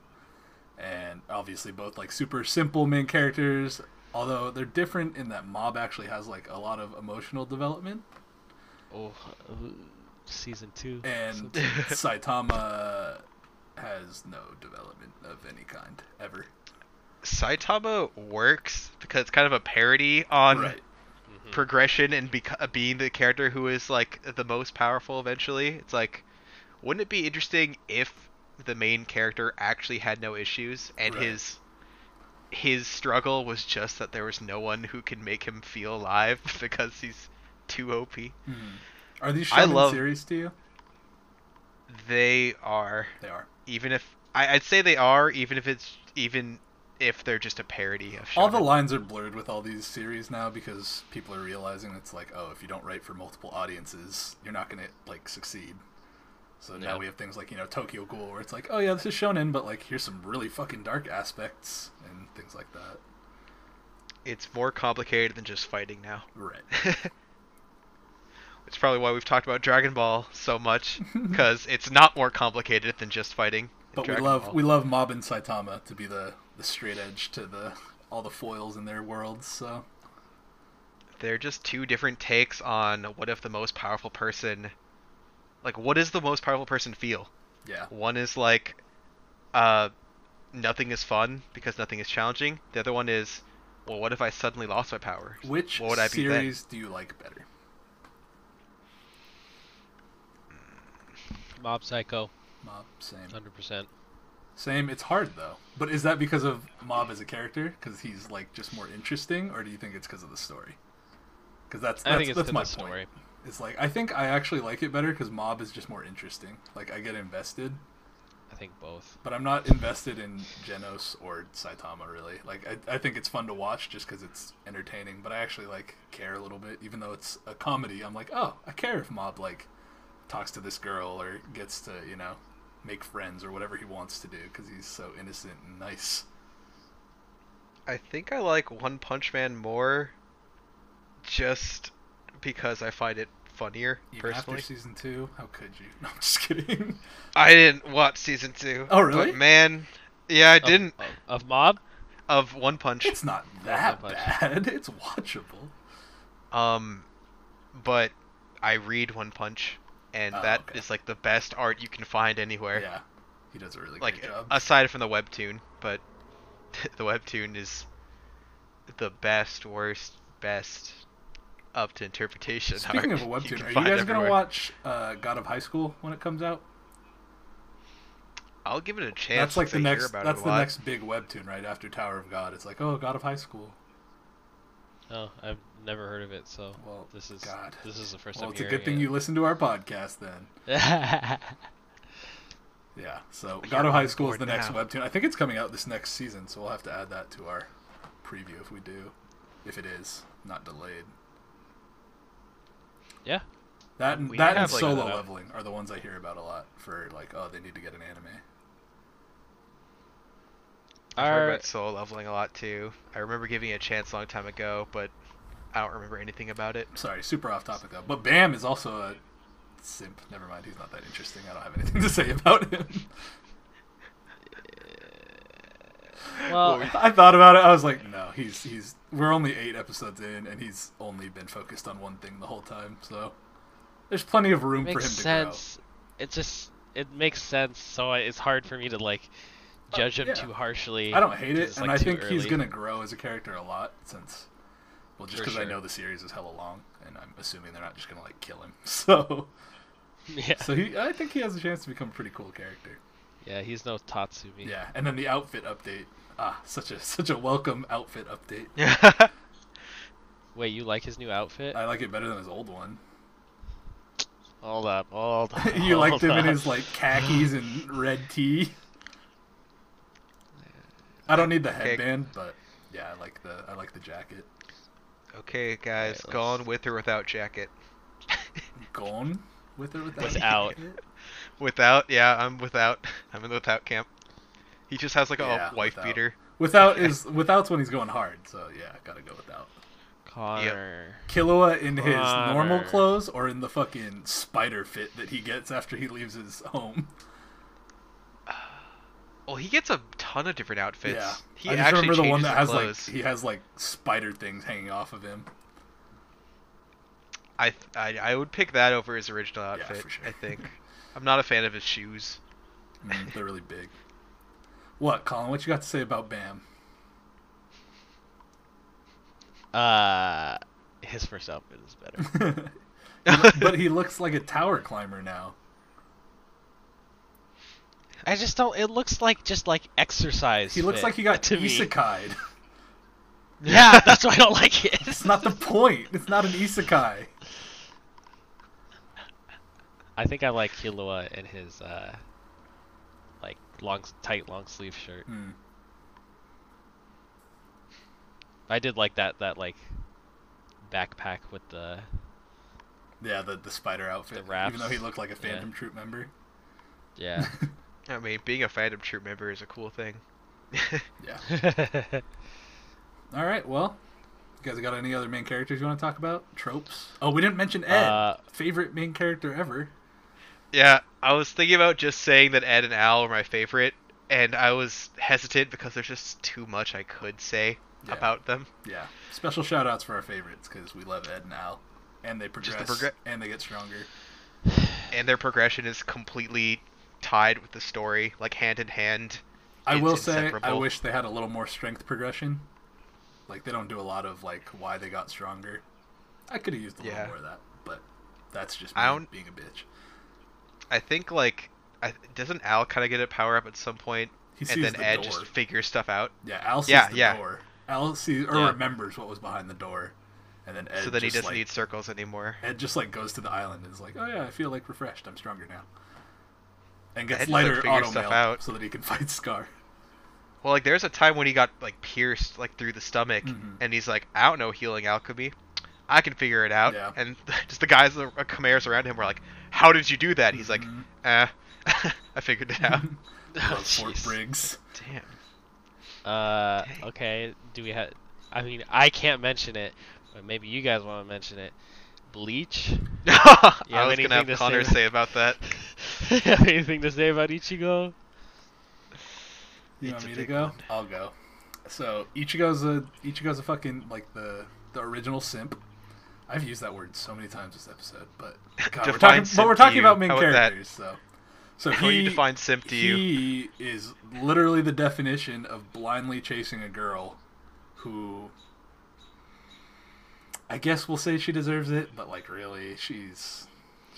and obviously both like super simple main characters. Although they're different in that Mob actually has like a lot of emotional development, Oh, season two. and Saitama has no development of any kind ever. Saitama works because it's kind of a parody on Right. two. progression and beco- uh, being the character who is like the most powerful eventually. It's like, wouldn't it be interesting if the main character actually had no issues and Right. his his struggle was just that there was no one who could make him feel alive because he's too OP. Mhm. Are these shonen love- series to you? They are They are. even if I, I'd say they are even if it's even if they're just a parody of All the lines are blurred with all these series now because people are realizing it's like, oh, if you don't write for multiple audiences, you're not gonna like succeed. So now Yeah. we have things like you know Tokyo Ghoul, where it's like, oh yeah, this is shonen, but like here's some really fucking dark aspects and things like that. it's more complicated than just fighting now. Right. It's probably why we've talked about Dragon Ball so much because it's not more complicated than just fighting. in But we love Ball. we love Mob and Saitama to be the the straight edge to the all the foils in their worlds. So They're just two different takes on what if the most powerful person, like what does the most powerful person feel? yeah, One is like, uh, nothing is fun because nothing is challenging. The other one is, well, what if I suddenly lost my power? Which what would I be then? series do you like better? Mob Psycho, Mob, same. hundred percent. Same. It's hard though. But is that because of Mob as a character? Because he's like just more interesting, or do you think it's because of the story? Because that's, that's I think it's that's the my story. point. It's like I think I actually like it better because Mob is just more interesting. Like I get invested, I think both. but I'm not invested in Genos or Saitama really. Like I, I think it's fun to watch just because it's entertaining. But I actually like care a little bit, even though it's a comedy. I'm like, oh, I care if Mob like talks to this girl or gets to you know make friends or whatever he wants to do because he's so innocent and nice. I think I like One Punch Man more just because I find it funnier, Even personally. after season two, how could you? No, I'm just kidding. I didn't watch season two. Oh, really? But man, yeah, I Of- didn't. Of, of Mob? Of One Punch. It's not that bad. It's watchable. Um, but I read One Punch, and Oh, that is okay. like the best art you can find anywhere. Yeah, he does a really like great job. aside from the webtoon, but the webtoon is the best, worst, best, up to interpretation. Speaking art of a webtoon, can are you find guys gonna watch uh, God of High School when it comes out? I'll give it a chance. that's like the I next. That's the lot. next big webtoon, right after Tower of God. It's like, oh, God of High School. Oh, I've never heard of it, so Well, this is God. this is the first Well, time it's a good thing you listen to our podcast then. you. Yeah. So You're God of High School is the next now. webtoon. I think it's coming out this next season, so we'll have to add that to our preview if we do, if it is not delayed. Yeah. That and We that and like, solo that. leveling are the ones I hear about a lot for like, oh, they need to get an anime. I've heard about solo leveling a lot too. I remember giving it a chance a long time ago, but I don't remember anything about it. Sorry, super off topic though. But Bam is also a simp. Never mind, he's not that interesting. I don't have anything to say about him. Well, I thought about it. I was like, no, he's he's. We're only eight episodes in, and he's only been focused on one thing the whole time. So there's plenty of room for him makes to sense. It just it makes sense. So it's hard for me to like judge him yeah. too harshly. I don't hate it, and like, I think he's gonna grow as a character a lot since, well, just because I know the series is hella long, and I'm assuming they're not just gonna like kill him. So Yeah. so he, I think he has a chance to become a pretty cool character. Yeah, he's no Tatsumi. Yeah, and then the outfit update. Ah, such a such a welcome outfit update. Wait, you like his new outfit? I like it better than his old one. Hold up, hold up. you liked hold him in his like khakis and red tee. I don't need the Okay. headband, but yeah, I like the I like the jacket. okay, guys, Alright, Gon with or without jacket. Gon with or without? Without. Without, yeah, I'm without. I'm in the without camp. He just has like a Yeah, wife without. beater. Without is without's when he's going hard. So yeah, gotta go without. Connor. Killua in his normal clothes or in the fucking spider fit that he gets after he leaves his home. Well, he gets a ton of different outfits. yeah, He I just actually remember the one that has clothes. like he has like spider things hanging off of him. I, I I would pick that over his original Yeah, outfit. for sure. I think. I'm not a fan of his shoes. Mm, they're really big. What, Colin? What you got to say about Bam? Uh, his first outfit is better. but he looks like a tower climber now. I just don't. It looks like just like exercise. He looks fit like he got to me. isekai'd. Yeah, that's why I don't like it. It's not the point. It's not an isekai. I think I like Killua in his uh, like long, tight, long sleeve shirt. Hmm. I did like that that like backpack with the Yeah, the the spider outfit. The wraps. Even though he looked like a Yeah. Phantom Troupe member. yeah. I mean, being a Phantom Troupe member is a cool thing. yeah. All right. Well, you guys got any other main characters you want to talk about? Tropes? Oh, we didn't mention Ed. Uh, Favorite main character ever. Yeah, I was thinking about just saying that Ed and Al are my favorite, and I was hesitant because there's just too much I could say Yeah. about them. Yeah. Special shout outs for our favorites because we love Ed and Al. And they progress. the progre- and they get stronger. And their progression is completely tied with the story, like hand in hand. I It's will say, I wish they had a little more strength progression. Like they don't do a lot of like why they got stronger. I could have used a Yeah. little more of that, but that's just me I don't- being a bitch. I think like I, doesn't Al kind of get a power up at some point, He and then the Ed door. just figures stuff out. Yeah, Al sees Yeah, the yeah. door. Al sees or Yeah. remembers what was behind the door, and then Ed so then he doesn't like, need circles anymore. Ed just like goes to the island and is like, "Oh yeah, I feel like refreshed. I'm stronger now." And gets Ed just, like, lighter auto stuff mail out. so that he can fight Scar. Well, like there's a time when he got like pierced like through the stomach, Mhm. and he's like, I don't know healing alchemy. I can figure it out. Yeah. And just the guys, the uh, chimeras around him were like, How did you do that? He's like, Mhm. Eh, I figured it out. Oh, Love Fort jeez. Briggs. Damn. Uh, Dang. okay. Do we have? I mean, I can't mention it, but maybe you guys want to mention it. Bleach. I was gonna have to say Connor about- say about that. have anything to say about Ichigo? You It's want me to go? one. I'll go. So Ichigo's a Ichigo's a fucking like the the original simp. I've used that word so many times this episode, but God, we're talking, but we're talking about main How about that? characters. So, so How do you he define simp to you? he is literally the definition of blindly chasing a girl who I guess we'll say she deserves it, but like really she's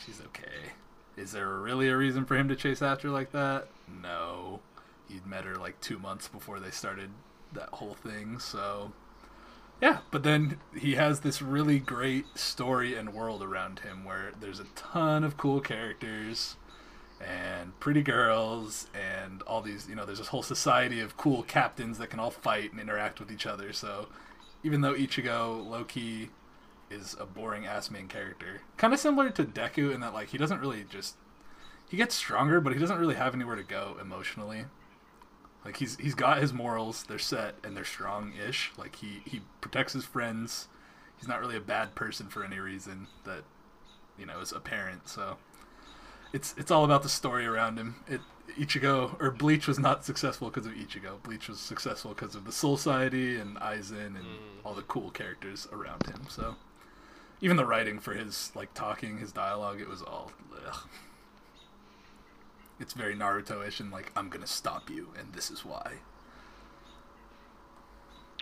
she's okay. Is there really a reason for him to chase after like that? No. He'd met her like 2 months before they started that whole thing, so yeah, but then he has this really great story and world around him where there's a ton of cool characters and pretty girls and all these you know there's this whole society of cool captains that can all fight and interact with each other. So even though ichigo low-key is a boring ass main character kind of similar to deku in that like he doesn't really just he gets stronger but he doesn't really have anywhere to go emotionally like he's he's got his morals they're set and they're strong-ish like he he protects his friends he's not really a bad person for any reason that you know is apparent so it's it's all about the story around him. It Ichigo or Bleach was not successful because of Ichigo. Bleach was successful because of the Soul Society and Aizen and Mm. all the cool characters around him. So even the writing for his like talking, his dialogue, it was all ugh. It's very Naruto-ish and like I'm gonna stop you and this is why.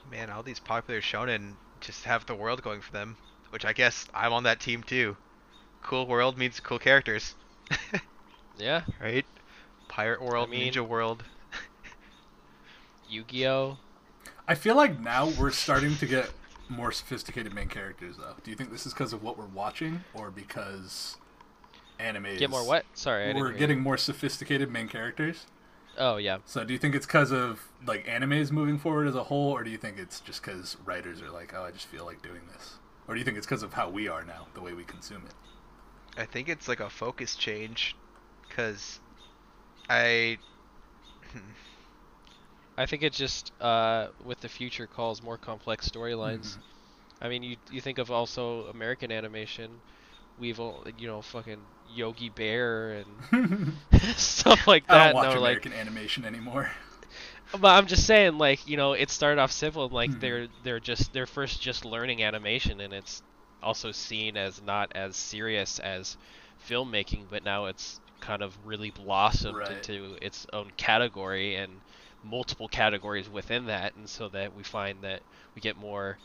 Man, all these popular shonen just have the world going for them, which I guess I'm on that team too. Cool world means cool characters, Yeah. right? Pirate world, mean- ninja world. Yu-Gi-Oh. I feel like now we're starting to get more sophisticated main characters though. Do you think this is because of what we're watching or because anime Get more what? Sorry, I didn't we're getting more sophisticated main characters. Oh yeah. So do you think it's because of like animes moving forward as a whole, or do you think it's just because writers are like, oh, I just feel like doing this, or do you think it's because of how we are now, the way we consume it? I think it's like a focus change, because I. I think it just uh, with the future calls more complex storylines. I mean, you you think of also American animation. We've all you know fucking Yogi Bear and stuff like that. I don't watch no, like, American animation anymore. but I'm just saying, like you know, it started off simple, and like Mhm. they're they're just they're first just learning animation, and it's also seen as not as serious as filmmaking, but now it's kind of really blossomed Right. into its own category and multiple categories within that, and so that we find that we get more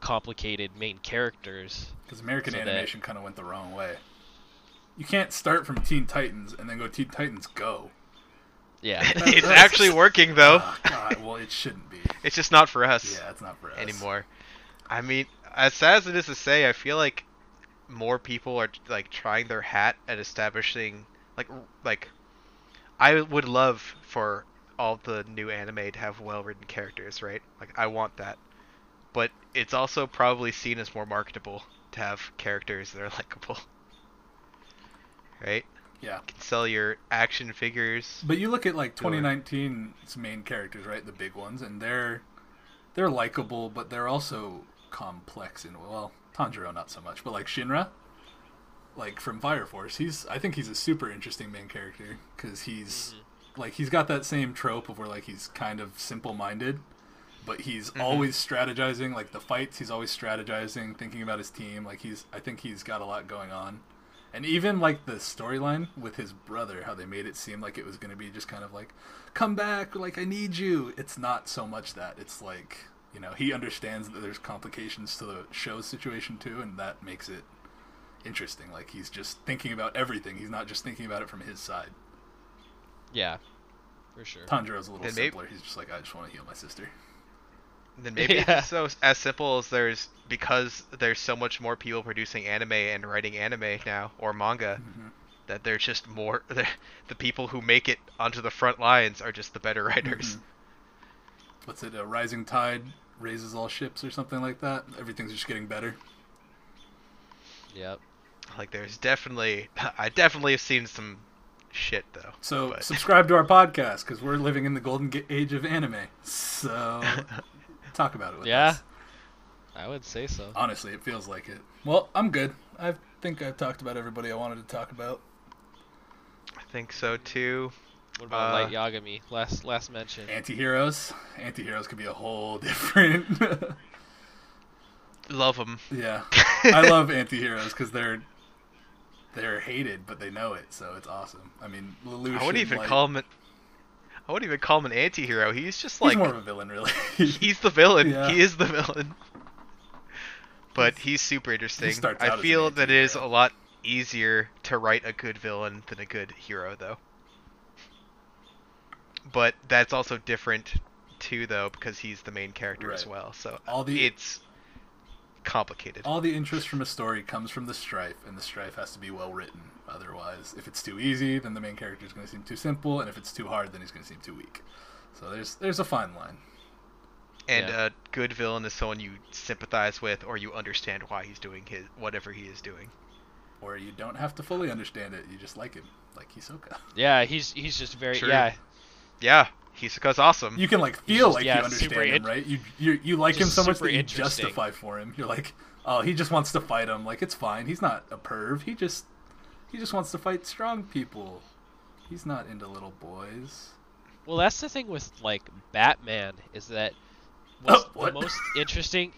complicated main characters. Because American So animation kind of went the wrong way. You can't start from Teen Titans and then go Teen Titans Go. Yeah. it's actually working though. Ah, God, well, it shouldn't be. It's just not for us Yeah, it's not for us anymore. I mean, as sad as it is to say, I feel like more people are like trying their hat at establishing like like I would love for all the new anime to have well-written characters, right? Like I want that. But it's also probably seen as more marketable to have characters that are likable. Right? Yeah. You can sell your action figures. But you look at like 2019's main characters, right? The big ones, and they're they're likable, but they're also complex in well, Tanjiro not so much, but like Shinra, like from Fire Force, he's I think he's a super interesting main character because he's like he's got that same trope of where like he's kind of simple-minded, but he's Mhm. always strategizing. Like the fights, he's always strategizing, thinking about his team. Like he's I think he's got a lot going on. And even like the storyline with his brother, how they made it seem like it was going to be just kind of like, come back, like I need you. It's not so much that. It's like, you know he understands that there's complications to the show's situation too, and that makes it interesting. Like he's just thinking about everything. He's not just thinking about it from his side. Yeah, for sure. Tanjiro's a little And maybe- simpler. He's just like, I just want to heal my sister. Then maybe Yeah. it's so as simple as there's because there's so much more people producing anime and writing anime now or manga Mhm. that there's just more the, the people who make it onto the front lines are just the better writers. Mhm. What's it? A rising tide raises all ships, or something like that. Everything's just getting better. Yep. Like there's definitely I definitely have seen some shit though. So but- subscribe to our podcast because we're living in the golden age of anime. So talk about it with Yeah. us. I would say so. Honestly, it feels like it. Well, I'm good. I think I've talked about everybody I wanted to talk about. I think so too. What about uh, Light Yagami? Last last mention. Anti-heroes. Anti-heroes could be a whole different. Love them. yeah, I love anti-heroes because they're they're hated, but they know it, so it's awesome. I mean, Lelouch. I wouldn't even like- call them. An, I wouldn't even call him an anti-hero. He's just like he's more of a villain, really. he's the villain. Yeah. He is the villain. But he's super interesting. out I feel that it is a lot easier to write a good villain than a good hero, though. But that's also different too, though, because he's the main character as well. So All the- it's complicated. All the interest from a story comes from the strife, and the strife has to be well written. Otherwise, if it's too easy, then the main character is going to seem too simple, and if it's too hard, then he's going to seem too weak. So there's there's a fine line. and Yeah. a good villain is someone you sympathize with, or you understand why he's doing his whatever he is doing. Or you don't have to fully understand it; you just like him, like Hisoka. Yeah, he's he's just very True. yeah. Yeah, Hisoka's awesome. You can like feel just- like yeah, you understand him, right? You you you like him so much that you justify for him. You're like, oh, he just wants to fight him. Like it's fine. He's not a perv. He just he just wants to fight strong people. He's not into little boys. Well, that's the thing with like Batman is that what's Oh, what? the most interesting.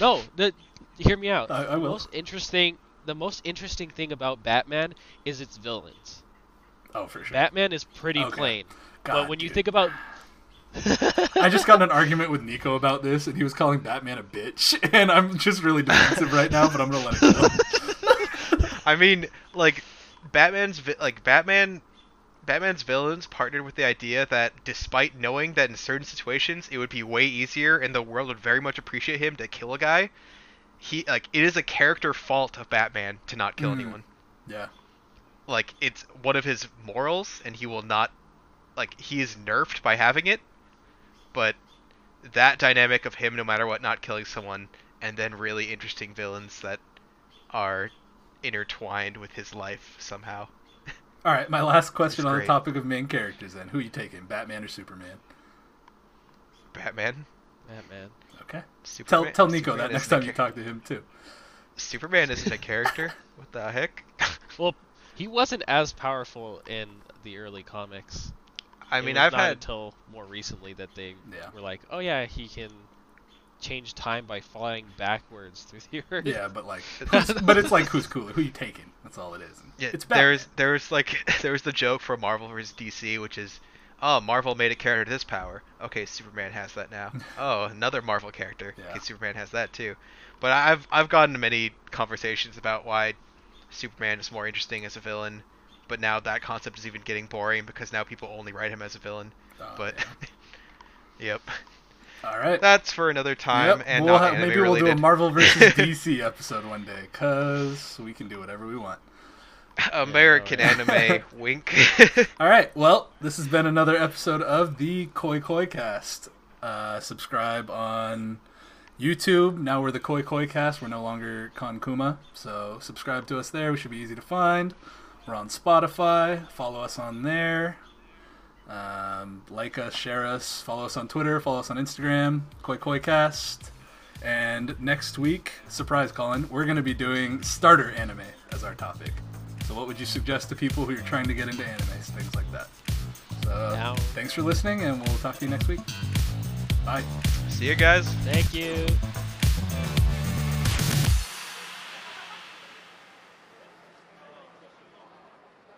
No, the hear me out. I- I the most interesting. The most interesting thing about Batman is its villains. Oh, for sure. Batman is pretty Okay. plain, God, but when you think about I just got in an argument with Nico about this, and he was calling Batman a bitch, and I'm just really defensive right now, but I'm gonna let it go. I mean, like Batman's like Batman Batman's villains partnered with the idea that despite knowing that in certain situations it would be way easier and the world would very much appreciate him to kill a guy, he like it is a character fault of Batman to not kill Mm. anyone. yeah, Like it's one of his morals and he will not like he is nerfed by having it, but that dynamic of him no matter what not killing someone and then really interesting villains that are intertwined with his life somehow. All right, my last question on the topic of main characters. Then, who are you taking, Batman or Superman? Batman. Batman. Okay. Tell Superman, tell Nico Superman that next time you talk to him too. Superman isn't a character. what the heck? Well, he wasn't as powerful in the early comics. I It mean, was I've not had until more recently that they Yeah. were like, oh yeah, he can change time by flying backwards through the earth. Yeah, but like, who's, but it's like who's cooler? Who you taking? That's all it is. Yeah, it's Batman. there's there's like there's the joke for Marvel versus DC, which is, oh, Marvel made a character to this power. Okay, Superman has that now. oh, another Marvel character. Yeah. Okay, Superman has that too. But I've I've gotten many conversations about why Superman is more interesting as a villain, but now that concept is even getting boring because now people only write him as a villain. Oh, But yep, yeah. All right. that's for another time Yep, and we'll have- maybe we'll related. do a Marvel versus DC episode one day, cause we can do whatever we want. American Yeah, anime wink. All right. Well, this has been another episode of the Koi Koi Cast. Uh, subscribe on YouTube. Now we're the Koi Koi Cast. We're no longer Konkuma. So subscribe to us there. We should be easy to find. We're on Spotify. Follow us on there. Um, like us, share us, follow us on Twitter, follow us on Instagram, Koi Koi Cast. And next week, surprise, Colin, we're going to be doing starter anime as our topic. So, what would you suggest to people who are trying to get into anime, things like that? So, Now- thanks for listening, and we'll talk to you next week. Bye. See you guys. Thank you.